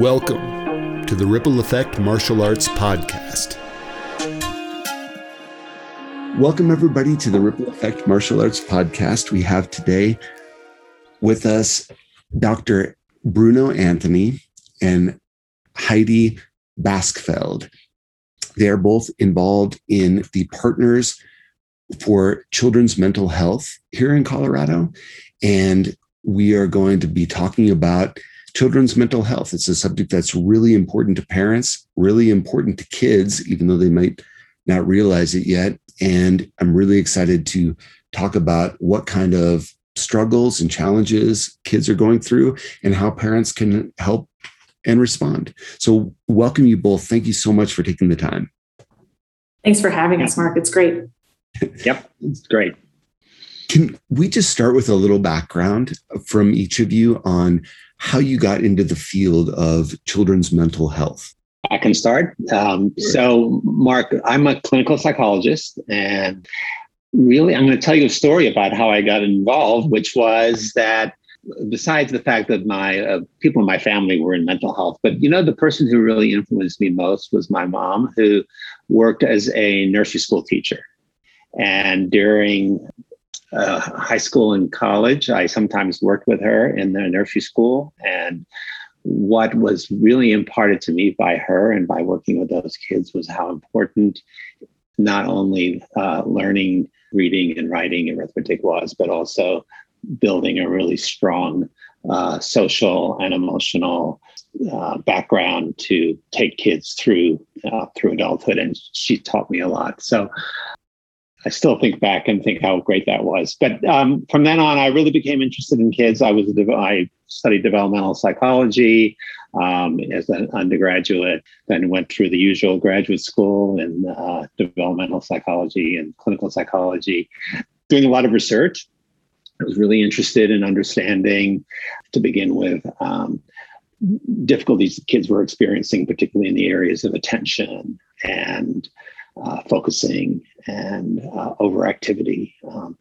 Welcome to the Ripple Effect Martial Arts Podcast. Welcome, everybody, to the Ripple Effect Martial Arts Podcast. We have today with us Dr. Bruno Anthony and Heidi Baskfield. They are both involved in the Partners for Children's Mental Health here in Colorado. And we are going to be talking about children's mental health. It's a subject that's really important to parents, really important to kids, even though they might not realize it yet. And I'm really excited to talk about what kind of struggles and challenges kids are going through and how parents can help and respond. So, welcome you both. Thank you so much for taking the time. Thanks for having us, Mark. It's great. yep, it's great. Can we just start with a little background from each of you on how you got into the field of children's mental health. I can start. Um, so, Mark, I'm a clinical psychologist, and really, I'm going to tell you a story about how I got involved, which was that besides the fact that my uh, people in my family were in mental health, but you know, the person who really influenced me most was my mom, who worked as a nursery school teacher. And during uh, high school and college. I sometimes worked with her in the nursery school. And what was really imparted to me by her and by working with those kids was how important not only uh, learning reading and writing and arithmetic was, but also building a really strong uh, social and emotional uh, background to take kids through uh, through adulthood. And she taught me a lot. So I still think back and think how great that was. But um, from then on, I really became interested in kids. I was a, I studied developmental psychology um, as an undergraduate, then went through the usual graduate school in uh, developmental psychology and clinical psychology, doing a lot of research. I was really interested in understanding, to begin with, um, difficulties kids were experiencing, particularly in the areas of attention and uh, focusing and uh, overactivity. Um,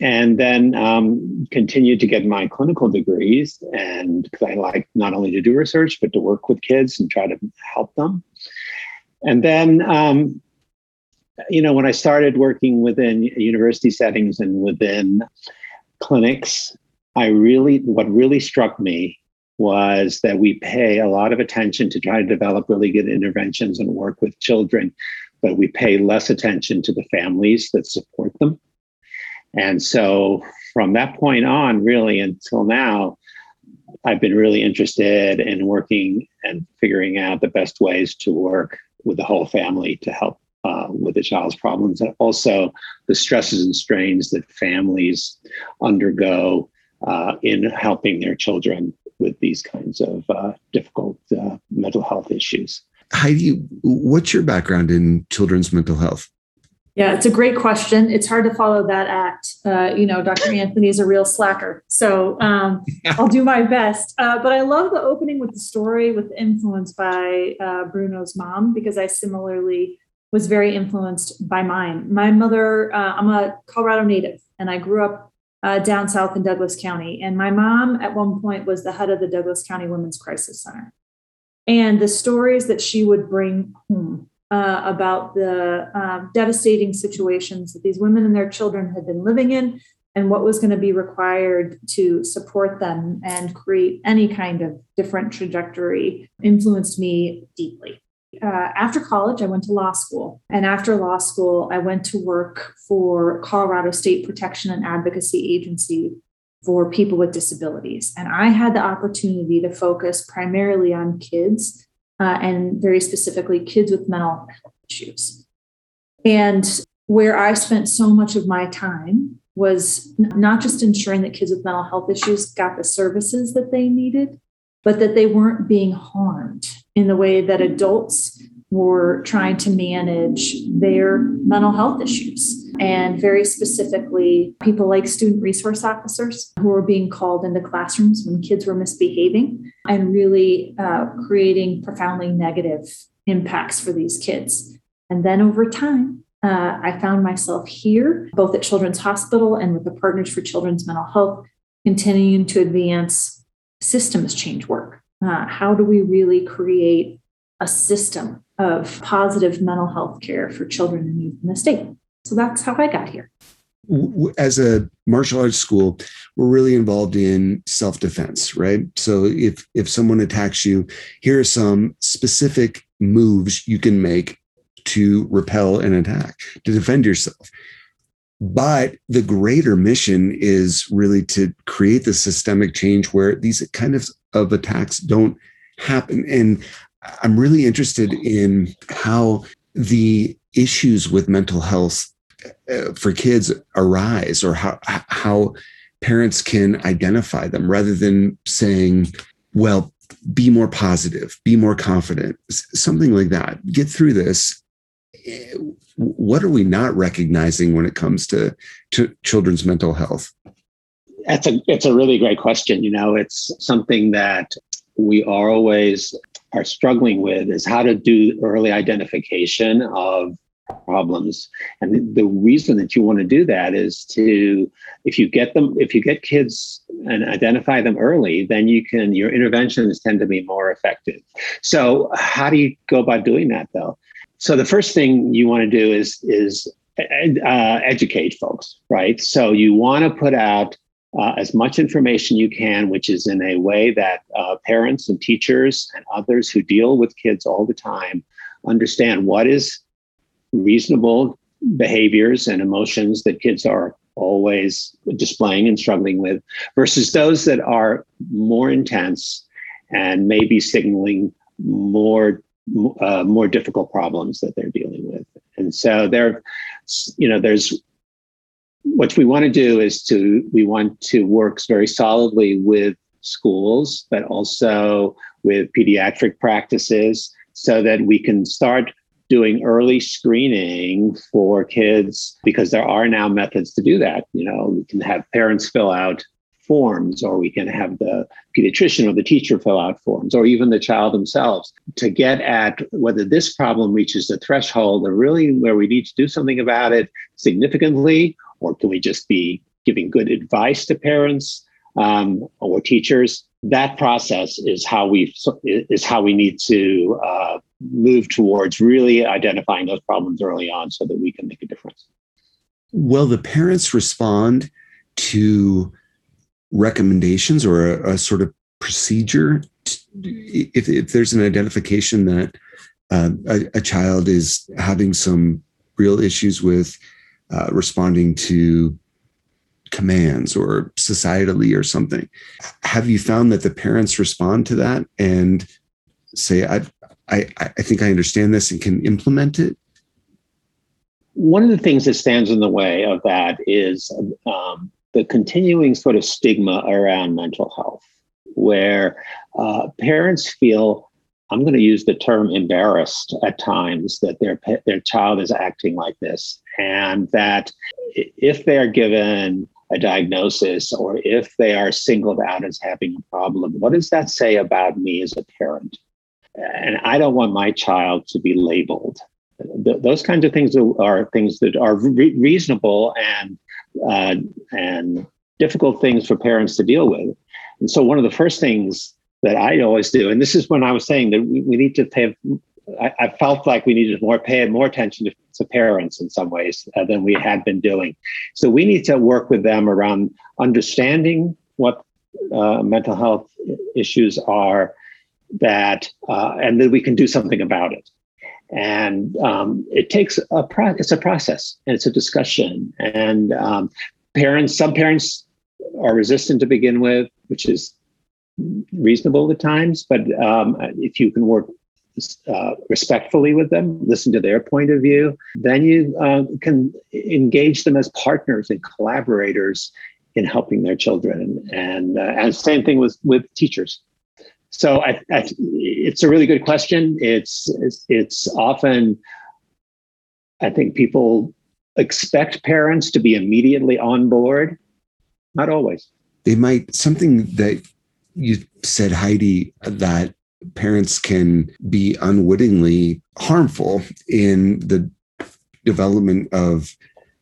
and then um, continued to get my clinical degrees and because i like not only to do research but to work with kids and try to help them and then um, you know when i started working within university settings and within clinics i really what really struck me was that we pay a lot of attention to try to develop really good interventions and work with children, but we pay less attention to the families that support them. And so from that point on, really until now, I've been really interested in working and figuring out the best ways to work with the whole family to help uh, with the child's problems and also the stresses and strains that families undergo uh, in helping their children with these kinds of uh, difficult uh, mental health issues. Heidi, what's your background in children's mental health? Yeah, it's a great question. It's hard to follow that act. Uh, you know, Dr. Anthony is a real slacker. So um, I'll do my best. Uh, but I love the opening with the story with influence by uh, Bruno's mom, because I similarly was very influenced by mine. My mother, uh, I'm a Colorado native, and I grew up uh, down south in Douglas County. And my mom, at one point, was the head of the Douglas County Women's Crisis Center. And the stories that she would bring home uh, about the uh, devastating situations that these women and their children had been living in and what was going to be required to support them and create any kind of different trajectory influenced me deeply uh, after college, I went to law school. And after law school, I went to work for Colorado State Protection and Advocacy Agency for people with disabilities. And I had the opportunity to focus primarily on kids uh, and very specifically kids with mental health issues. And where I spent so much of my time was not just ensuring that kids with mental health issues got the services that they needed, but that they weren't being harmed in the way that adults were trying to manage their mental health issues. And very specifically, people like student resource officers who were being called into classrooms when kids were misbehaving and really uh, creating profoundly negative impacts for these kids. And then over time, uh, I found myself here, both at Children's Hospital and with the Partners for Children's Mental Health, continuing to advance systems change work uh, how do we really create a system of positive mental health care for children and youth in the state. So that's how I got here. As a martial arts school, we're really involved in self-defense, right? So if if someone attacks you, here are some specific moves you can make to repel an attack, to defend yourself. But the greater mission is really to create the systemic change where these kind of, of attacks don't happen. And I'm really interested in how the issues with mental health uh, for kids arise or how how parents can identify them rather than saying well be more positive be more confident something like that get through this what are we not recognizing when it comes to, to children's mental health? That's a it's a really great question. You know it's something that we are always are struggling with is how to do early identification of problems. And the reason that you want to do that is to if you get them if you get kids and identify them early then you can your interventions tend to be more effective. So how do you go about doing that though so the first thing you want to do is is uh, educate folks right? So you want to put out uh, as much information you can, which is in a way that uh, parents and teachers and others who deal with kids all the time understand what is reasonable behaviors and emotions that kids are always displaying and struggling with versus those that are more intense and maybe signaling more uh, more difficult problems that they're dealing with. And so there you know there's what we want to do is to we want to work very solidly with schools but also with pediatric practices so that we can start doing early screening for kids because there are now methods to do that. You know we can have parents fill out forms or we can have the pediatrician or the teacher fill out forms or even the child themselves to get at whether this problem reaches the threshold or really where we need to do something about it significantly or can we just be giving good advice to parents um, or teachers? That process is how we is how we need to uh, move towards really identifying those problems early on, so that we can make a difference. Will the parents respond to recommendations or a, a sort of procedure if, if there's an identification that uh, a, a, child is having some real issues with uh, responding to commands or societally or something. Have you found that the parents respond to that and say, I, I, I think I understand this and can implement it? One of the things that stands in the way of that is um, the continuing sort of stigma around mental health, where uh, parents feel I'm going to use the term embarrassed at times that their their child is acting like this, and that if they are given a diagnosis or if they are singled out as having a problem, what does that say about me as a parent? And I don't want my child to be labeled. Th- those kinds of things are things that are re- reasonable and uh, and difficult things for parents to deal with. And so, one of the first things that I always do. And this is when I was saying that we, we need to pay. I, I, felt like we needed more pay more attention to, to parents in some ways uh, than we had been doing. So we need to work with them around understanding what uh, mental health issues are, that uh, and that we can do something about it. And um, it takes a pro- it's a process and it's a discussion. And um, parents, some parents are resistant to begin with, which is reasonable at times, but um, if you can work uh, respectfully with them, listen to their point of view, then you uh, can engage them as partners and collaborators in helping their children. And uh, and same thing with with teachers. So I, I, it's a really good question. It's, it's it's often I think people expect parents to be immediately on board. Not always. They might something that you said, Heidi, that parents can be unwittingly harmful in the development of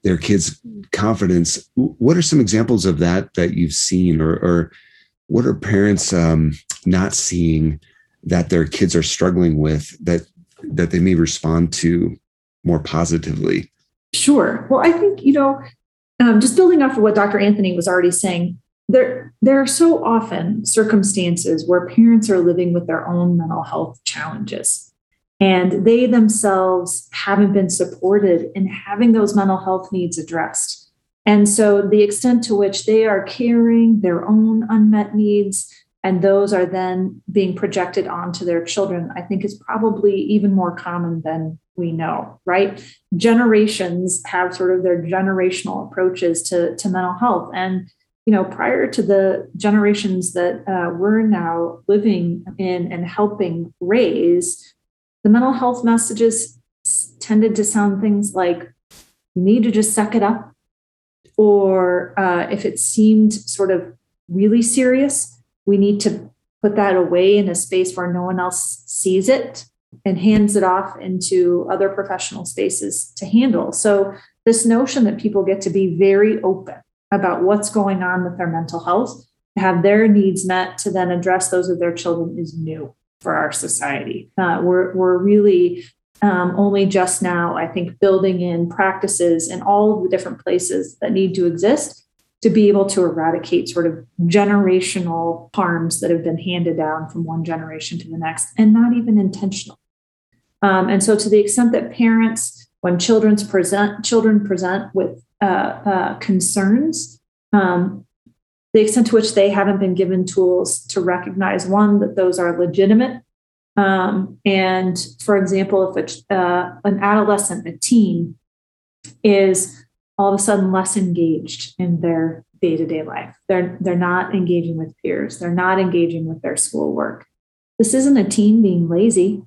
their kids' confidence. What are some examples of that that you've seen, or, or what are parents um, not seeing that their kids are struggling with that that they may respond to more positively? Sure. Well, I think, you know, um, just building off of what Dr. Anthony was already saying, there, there are so often circumstances where parents are living with their own mental health challenges and they themselves haven't been supported in having those mental health needs addressed. And so, the extent to which they are carrying their own unmet needs and those are then being projected onto their children, I think is probably even more common than we know, right? Generations have sort of their generational approaches to, to mental health. And, you know, prior to the generations that uh, we're now living in and helping raise, the mental health messages tended to sound things like, you need to just suck it up. Or uh, if it seemed sort of really serious, we need to put that away in a space where no one else sees it and hands it off into other professional spaces to handle. So, this notion that people get to be very open about what's going on with their mental health, have their needs met, to then address those of their children is new for our society. Uh, we're, we're really um, only just now, I think, building in practices in all of the different places that need to exist to be able to eradicate sort of generational harms that have been handed down from one generation to the next and not even intentional. Um, and so, to the extent that parents, when children's present, children present with uh, uh, concerns, um, the extent to which they haven't been given tools to recognize one that those are legitimate, um, and for example, if a, uh, an adolescent, a teen, is all of a sudden less engaged in their day-to-day life. They're they're not engaging with peers. They're not engaging with their schoolwork. This isn't a teen being lazy.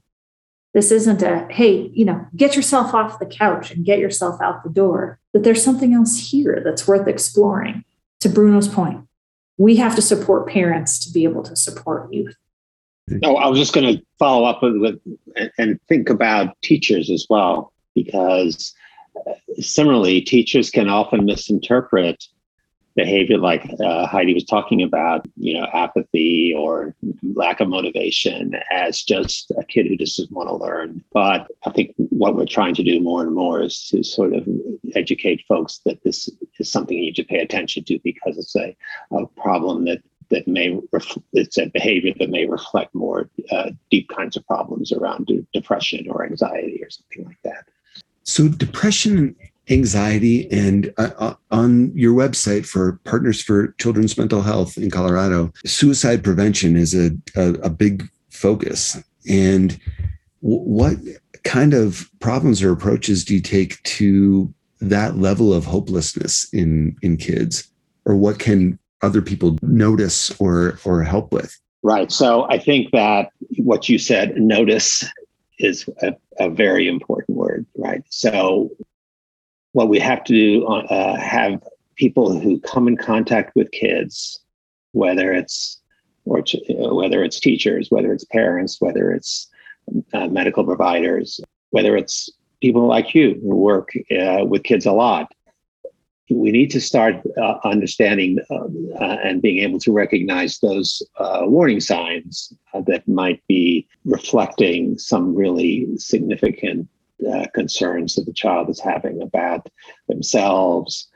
This isn't a hey, you know, get yourself off the couch and get yourself out the door. That there's something else here that's worth exploring. To Bruno's point, we have to support parents to be able to support youth. No, I was just going to follow up with, with and think about teachers as well, because similarly, teachers can often misinterpret behavior like uh, Heidi was talking about, you know, apathy or lack of motivation as just a kid who just doesn't want to learn. But I think what we're trying to do more and more is to sort of educate folks that this is something you need to pay attention to because it's a, a problem that that may ref- it's a behavior that may reflect more uh, deep kinds of problems around depression or anxiety or something like that. So, depression and anxiety, and uh, uh, on your website for Partners for Children's Mental Health in Colorado, suicide prevention is a, a, a big focus. And w- what kind of problems or approaches do you take to that level of hopelessness in in kids, or what can other people notice or or help with? Right. So I think that what you said, notice, is a, a very important word, right? So, what we have to do uh, have people who come in contact with kids, whether it's or uh, whether it's teachers, whether it's parents, whether it's uh, medical providers, whether it's people like you who work uh, with kids a lot, we need to start uh, understanding uh, uh, and being able to recognize those uh, warning signs uh, that might be reflecting some really significant uh, concerns that the child is having about themselves.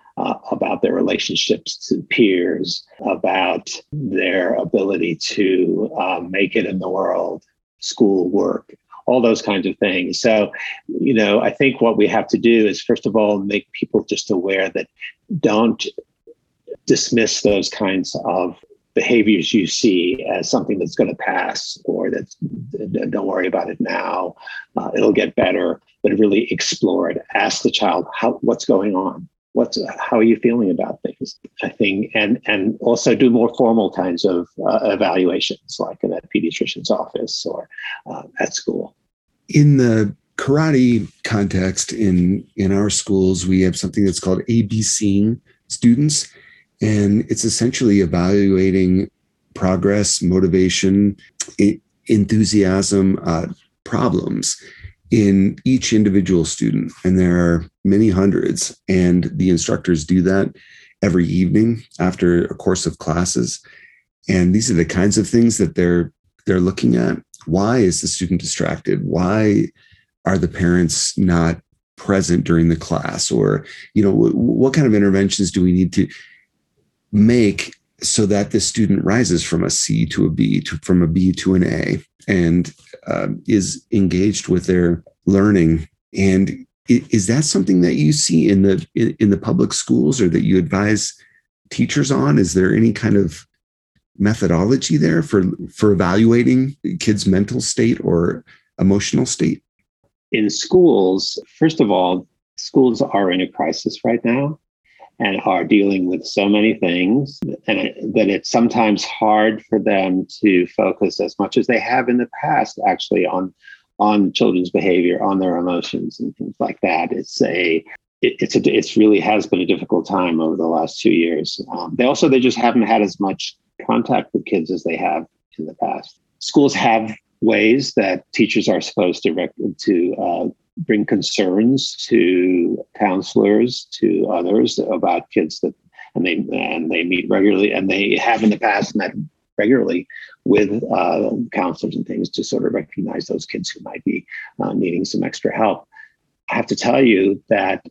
about their relationships to peers, about their ability to make it in the world, school work, all those kinds of things. So, you know, I think what we have to do is, first of all, make people just aware that don't dismiss those kinds of behaviors you see as something that's going to pass or that don't worry about it now uh, it'll get better but really explore it. Ask the child how what's going on? What's how are you feeling about things? I think and and also do more formal kinds of uh, evaluations like in a pediatrician's office or uh, at school in the karate context in in our schools we have something that's called abcing students and it's essentially evaluating progress motivation enthusiasm uh, problems in each individual student. And there are many hundreds. And the instructors do that every evening after a course of classes. and these are the kinds of things that they're they're looking at why is the student distracted? Why are the parents not present during the class? Or you know what kind of interventions do we need to make so that the student rises from a c to a b to from a b to an a and uh, is engaged with their learning? And is that something that you see in the in, in the public schools or that you advise teachers on? Is there any kind of methodology there for for evaluating kids mental state or emotional state? In schools, first of all, schools are in a crisis right now and are dealing with so many things and that it's sometimes hard for them to focus as much as they have in the past actually on on children's behavior on their emotions and things like that. It's a it, it's a it's really has been a difficult time over the last two years. Um, they also they just haven't had as much contact with kids as they have in the past schools have ways that teachers are supposed to rec- to uh, bring concerns to counselors to others about kids that and they and they meet regularly and they have in the past met regularly with uh, counselors and things to sort of recognize those kids who might be uh, needing some extra help. I have to tell you that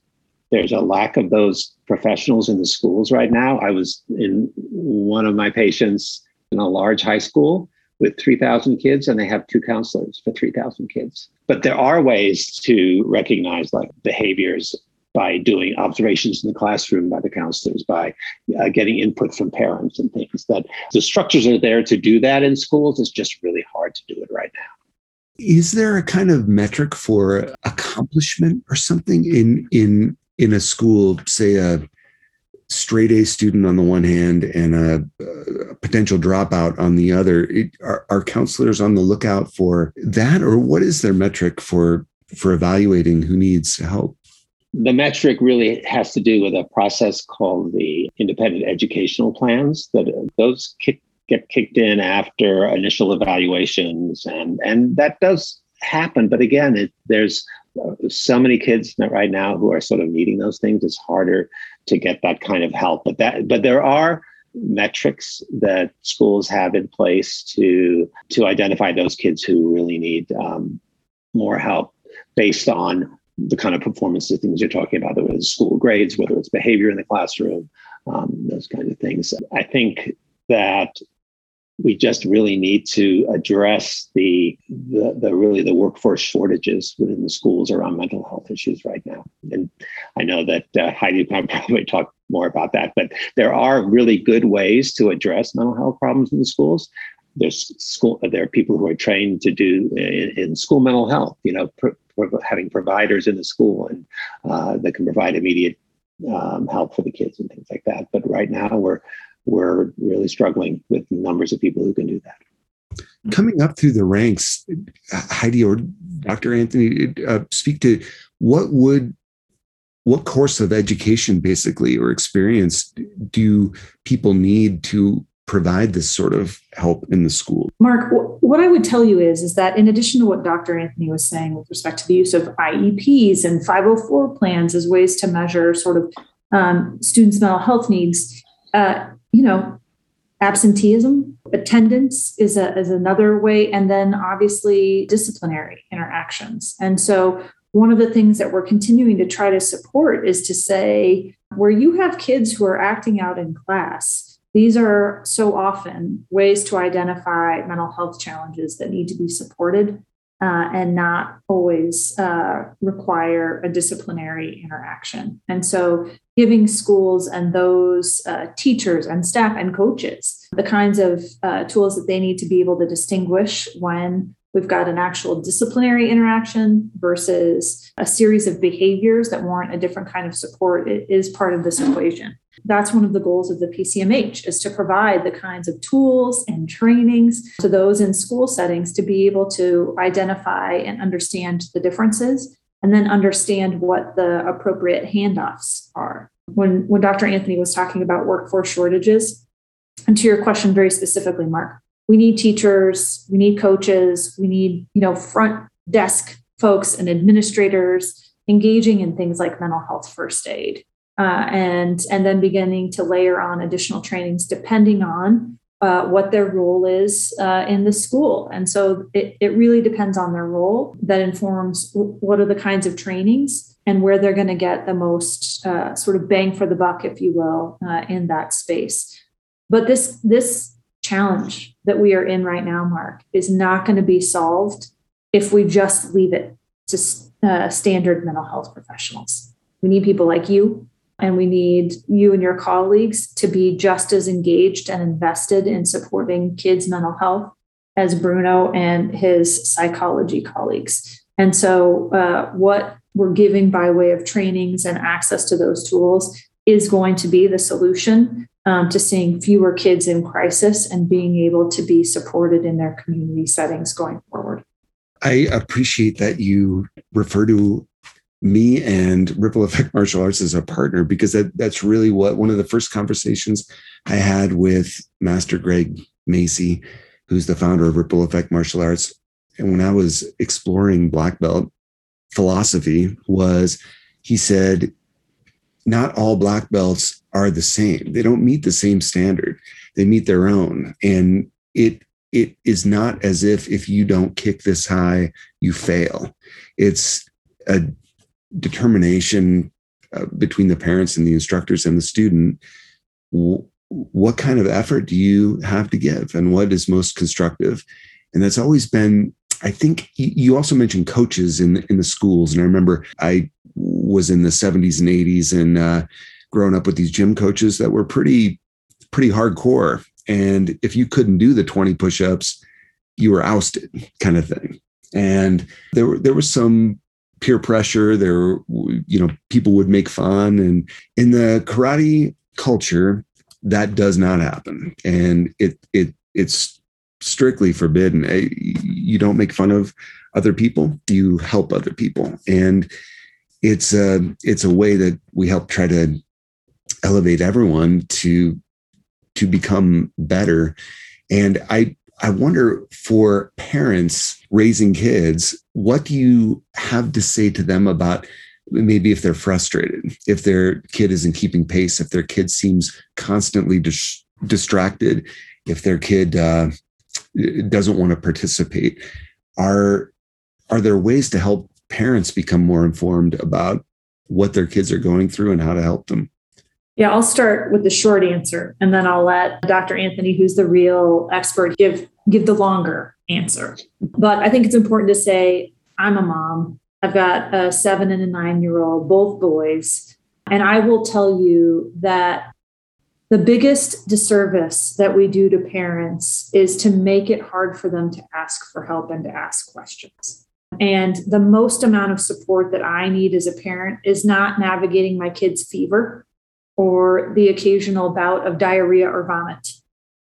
there's a lack of those professionals in the schools right now. I was in one of my patients in a large high school with 3,000 kids and they have two counselors for 3,000 kids. But there are ways to recognize like behaviors by doing observations in the classroom by the counselors, by uh, getting input from parents and things that the structures are there to do that in schools. It's just really hard to do it right now. Is there a kind of metric for accomplishment or something in in in a school, say a straight A student on the one hand and a, a potential dropout on the other. It, are, are counselors on the lookout for that, or what is their metric for for evaluating who needs help? The metric really has to do with a process called the independent educational plans. That uh, those kick, get kicked in after initial evaluations, and and that does happen. But again, it, there's so many kids right now who are sort of needing those things. It's harder to get that kind of help. But that, but there are metrics that schools have in place to to identify those kids who really need um, more help based on the kind of performance of things you're talking about, whether it's school grades, whether it's behavior in the classroom, um, those kind of things. I think that we just really need to address the, the, the really the workforce shortages within the schools around mental health issues right now. And I know that uh, Heidi can probably talk more about that, but there are really good ways to address mental health problems in the schools. There's school. There are people who are trained to do in, in school mental health. You know, having providers in the school and uh, that can provide immediate um, help for the kids and things like that. But right now, we're we're really struggling with numbers of people who can do that. Coming up through the ranks, Heidi or Dr. Anthony, uh, speak to what would what course of education basically or experience do people need to provide this sort of help in the school mark what i would tell you is is that in addition to what dr anthony was saying with respect to the use of ieps and 504 plans as ways to measure sort of um, students mental health needs uh, you know, absenteeism, attendance is a, is another way, and then obviously disciplinary interactions. And so one of the things that we're continuing to try to support is to say where you have kids who are acting out in class, these are so often ways to identify mental health challenges that need to be supported uh, and not always uh, require a disciplinary interaction. And so, giving schools and those uh, teachers and staff and coaches the kinds of uh, tools that they need to be able to distinguish when we've got an actual disciplinary interaction versus a series of behaviors that warrant a different kind of support is part of this equation. That's one of the goals of the PCMH is to provide the kinds of tools and trainings to those in school settings to be able to identify and understand the differences and then understand what the appropriate handoffs are. When when Dr. Anthony was talking about workforce shortages, and to your question very specifically, Mark, we need teachers, we need coaches, we need, you know, front desk folks and administrators engaging in things like mental health first aid uh, and and then beginning to layer on additional trainings depending on uh, what their role is uh, in the school. And so it, it really depends on their role that informs what are the kinds of trainings and where they're going to get the most uh, sort of bang for the buck, if you will, uh, in that space. But this, this challenge that we are in right now, Mark, is not going to be solved if we just leave it to uh, standard mental health professionals. We need people like you and we need you and your colleagues to be just as engaged and invested in supporting kids' mental health as Bruno and his psychology colleagues. And so, uh, what we're giving by way of trainings and access to those tools is going to be the solution um, to seeing fewer kids in crisis and being able to be supported in their community settings going forward. I appreciate that you refer to me and Ripple Effect Martial Arts as a partner because that, that's really what one of the first conversations I had with Master Greg Macy, who's the founder of Ripple Effect Martial Arts. And when I was exploring black belt philosophy, was he said, not all black belts are the same. They don't meet the same standard. They meet their own. And it it is not as if if you don't kick this high, you fail. It's a determination uh, between the parents and the instructors and the student what kind of effort do you have to give and what is most constructive? And that's always been i think you also mentioned coaches in in the schools. And i remember i was in the 70s and 80s and uh, growing up with these gym coaches that were pretty pretty hardcore. And if you couldn't do the 20 push-ups you were ousted kind of thing. And there were there was some peer pressure there you know people would make fun. And in the karate culture that does not happen. And it it it's strictly forbidden. Eh, you don't make fun of other people you help other people. And it's a it's a way that we help try to elevate everyone to to become better. And i I wonder for parents raising kids, what do you have to say to them about maybe if they're frustrated, if their kid isn't keeping pace, if their kid seems constantly dis- distracted, if their kid uh, doesn't want to participate? Are are there ways to help parents become more informed about what their kids are going through and how to help them? Yeah, I'll start with the short answer and then I'll let Dr. Anthony, who's the real expert, give give the longer answer. But I think it's important to say I'm a mom. I've got a 7 and a 9-year-old, both boys, and I will tell you that the biggest disservice that we do to parents is to make it hard for them to ask for help and to ask questions. And the most amount of support that I need as a parent is not navigating my kid's fever or the occasional bout of diarrhea or vomit.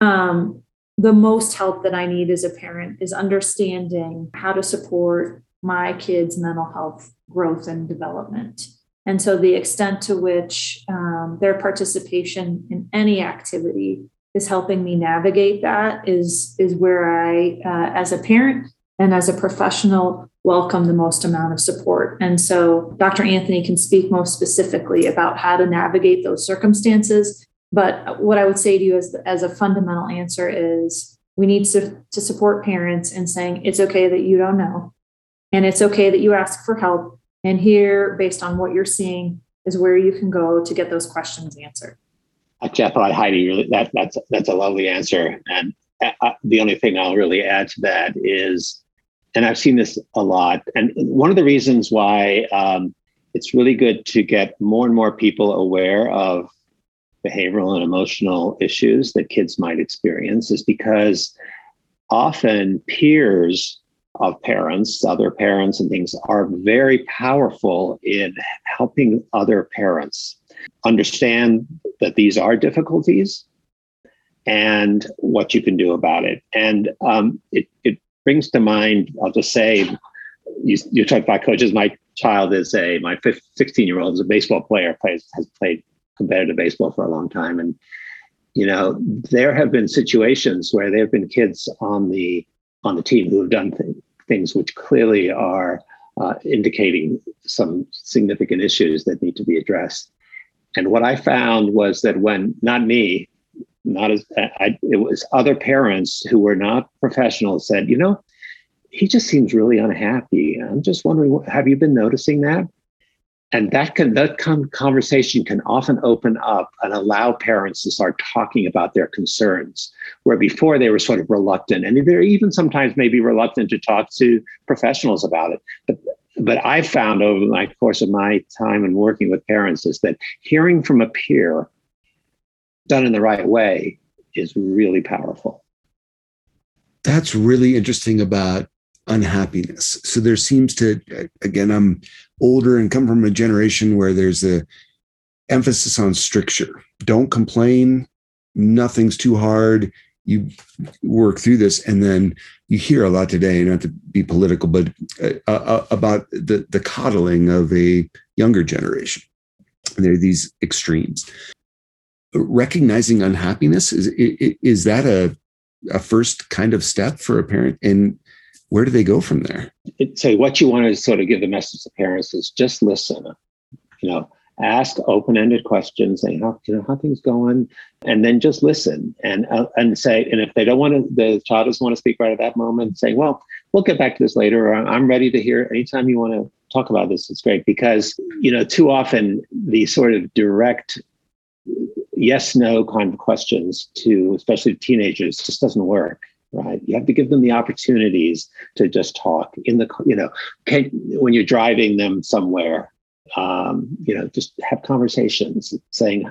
Um, the most help that I need as a parent is understanding how to support my kids' mental health growth and development. And so, the extent to which um, their participation in any activity is helping me navigate that is, is where I, uh, as a parent and as a professional, welcome the most amount of support. And so Dr. Anthony can speak most specifically about how to navigate those circumstances. But what I would say to you as, as a fundamental answer is we need to, to support parents in saying it's okay that you don't know. And it's okay that you ask for help. And here, based on what you're seeing, is where you can go to get those questions answered. Uh, Jeff, I Heidi, really, that, that's that's a lovely answer. And uh, the only thing I'll really add to that is and I've seen this a lot. And one of the reasons why um, it's really good to get more and more people aware of behavioral and emotional issues that kids might experience is because often peers of parents, other parents, and things are very powerful in helping other parents understand that these are difficulties and what you can do about it. And um, it, it brings to mind, I'll just say, you, you talk about coaches. My child is a, my 16 year old is a baseball player, plays, has played competitive baseball for a long time. And, you know, there have been situations where there have been kids on the, on the team who have done th- things which clearly are uh, indicating some significant issues that need to be addressed. And what I found was that when, not me, not as I, it was other parents who were not professionals said, you know, he just seems really unhappy. I'm just wondering, have you been noticing that? And that can that conversation can often open up and allow parents to start talking about their concerns, where before they were sort of reluctant, and they're even sometimes maybe reluctant to talk to professionals about it. But but I've found over my course of my time and working with parents is that hearing from a peer done in the right way is really powerful. That's really interesting about unhappiness. So there seems to, again, I'm older and come from a generation where there's a emphasis on stricture. Don't complain. Nothing's too hard. You work through this, and then you hear a lot today, not to be political, but uh, uh, about the the coddling of a younger generation. There are these extremes. Recognizing unhappiness is is that a a first kind of step for a parent and where do they go from there? Say what you want to sort of give the message to parents is just listen. You know, ask open-ended questions, say how you know how things going, and then just listen and uh, and say. And if they don't want to, the child doesn't want to speak right at that moment, say, well, we'll get back to this later, or I'm ready to hear anytime you want to talk about this. It's great because you know too often the sort of direct yes no kind of questions to especially teenagers just doesn't work right? You have to give them the opportunities to just talk in the, you know, can, when you're driving them somewhere, um, you know, just have conversations saying,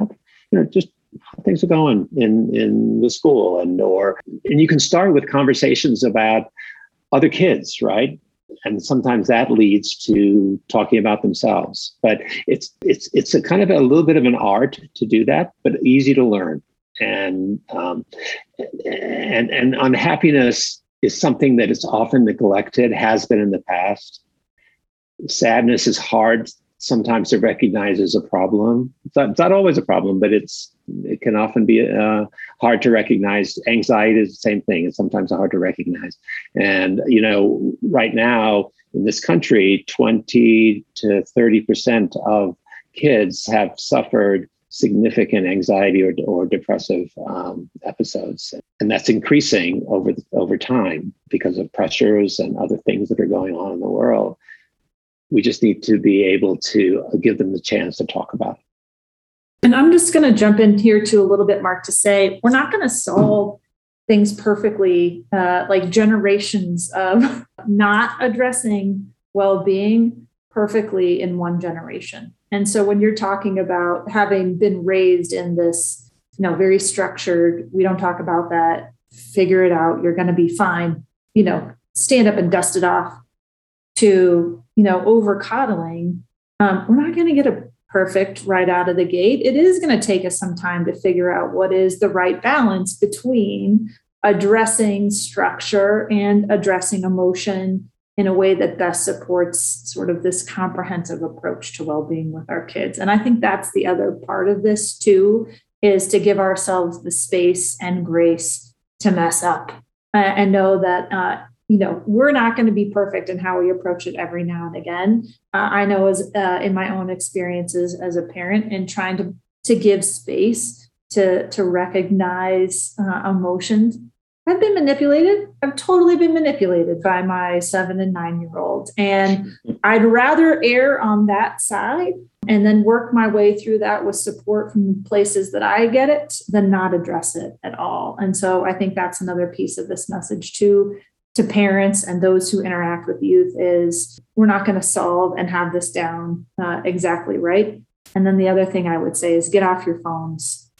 you know, just how things are going in in the school, and or and you can start with conversations about other kids, right? And sometimes that leads to talking about themselves. But it's it's it's a kind of a little bit of an art to do that, but easy to learn and um, and and unhappiness is something that is often neglected, has been in the past. Sadness is hard sometimes to recognize as a problem. It's not, it's not always a problem, but it's it can often be uh, hard to recognize. Anxiety is the same thing. It's sometimes hard to recognize. And you know, right now in this country, twenty to thirty percent of kids have suffered significant anxiety or, or depressive um, episodes. And that's increasing over, over time because of pressures and other things that are going on in the world. We just need to be able to give them the chance to talk about it. And I'm just going to jump in here to a little bit, Mark, to say we're not going to solve things perfectly, uh, like generations of not addressing well being perfectly in one generation. And so when you're talking about having been raised in this, you know, very structured, we don't talk about that, figure it out, you're going to be fine, you know, stand up and dust it off to, you know, over coddling, um, we're not going to get a perfect right out of the gate. It is going to take us some time to figure out what is the right balance between addressing structure and addressing emotion in a way that best supports sort of this comprehensive approach to well-being with our kids and i think that's the other part of this too is to give ourselves the space and grace to mess up and know that uh, you know we're not going to be perfect in how we approach it every now and again uh, i know as uh, in my own experiences as a parent and trying to to give space to to recognize uh, emotions I've been manipulated. I've totally been manipulated by my seven and nine year old. And I'd rather err on that side and then work my way through that with support from places that I get it than not address it at all. And so I think that's another piece of this message too to parents and those who interact with youth is we're not going to solve and have this down uh, exactly right. And then the other thing I would say is get off your phones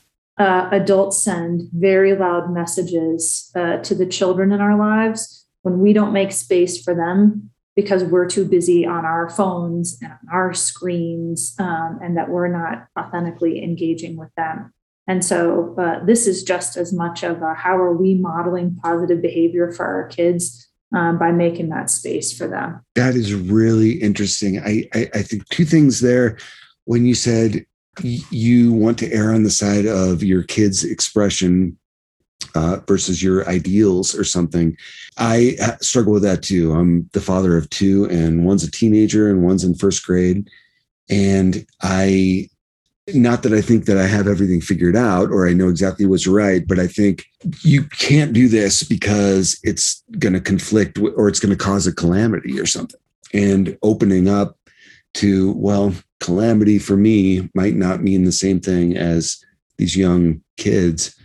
uh, adults send very loud messages uh, to the children in our lives when we don't make space for them because we're too busy on our phones and on our screens um, and that we're not authentically engaging with them. And so uh, this is just as much of a how are we modeling positive behavior for our kids um, by making that space for them. That is really interesting. I, I, I think two things there. When you said you want to err on the side of your kids' expression uh, versus your ideals or something. I uh, struggle with that too. I'm the father of two, and one's a teenager and one's in first grade. And I not that I think that I have everything figured out or I know exactly what's right, but I think you can't do this because it's going to conflict or it's going to cause a calamity or something. And opening up to, well, calamity for me might not mean the same thing as these young kids.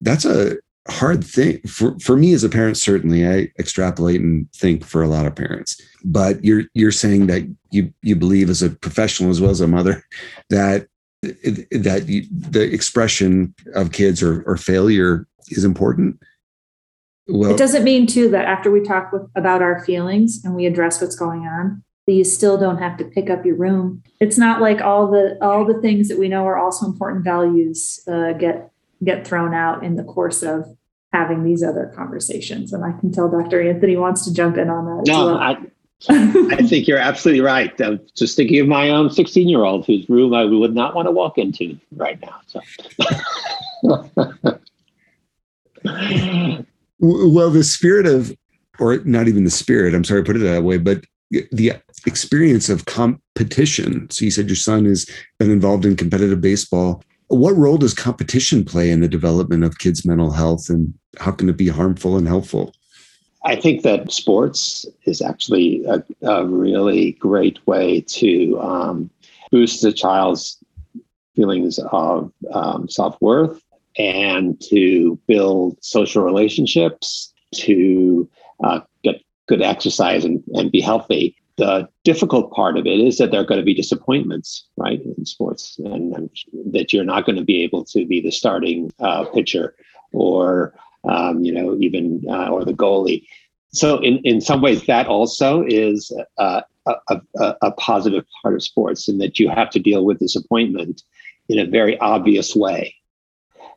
That's a hard thing for, for me as a parent. Certainly, I extrapolate and think for a lot of parents. But you're you're saying that you you believe as a professional as well as a mother that that the expression of kids or, or failure is important. Well, it doesn't mean too that after we talk with, about our feelings and we address what's going on, that you still don't have to pick up your room. It's not like all the all the things that we know are also important values uh, get get thrown out in the course of having these other conversations. And I can tell Dr. Anthony wants to jump in on that. No, well. I, I think you're absolutely right. I'm just thinking of my own 16 year old whose room I would not want to walk into right now. So. well, the spirit of, or not even the spirit, I'm sorry to put it that way, but the experience of competition. So you said your son has been involved in competitive baseball. What role does competition play in the development of kids' mental health and how can it be harmful and helpful? I think that sports is actually a, a really great way to um, boost the child's feelings of um, self worth and to build social relationships, to uh, get good exercise and, and be healthy. The difficult part of it is that there are going to be disappointments, right, in sports, and, and that you're not going to be able to be the starting uh, pitcher or um, you know, even uh, or the goalie. So in, in some ways, that also is uh, a, a, a, positive part of sports in that you have to deal with disappointment in a very obvious way.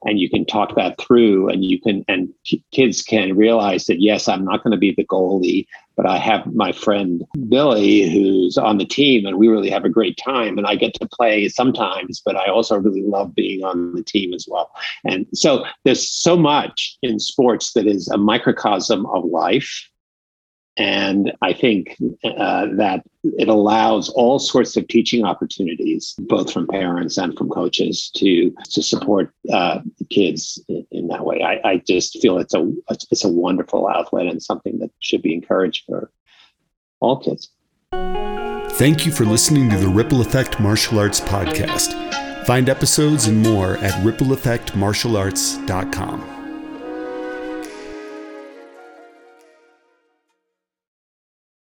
And you can talk that through and you can, and kids can realize that, yes, I'm not going to be the goalie but I have my friend Billy who's on the team and we really have a great time and I get to play sometimes but I also really love being on the team as well. And so there's so much in sports that is a microcosm of life and I think uh, that it allows all sorts of teaching opportunities, both from parents and from coaches, to to support uh, kids in, in, that way. I, I, just feel it's a it's a wonderful outlet and something that should be encouraged for all kids. Thank you for listening to the Ripple Effect Martial Arts Podcast. Find episodes and more at rippleeffectmartialarts.com.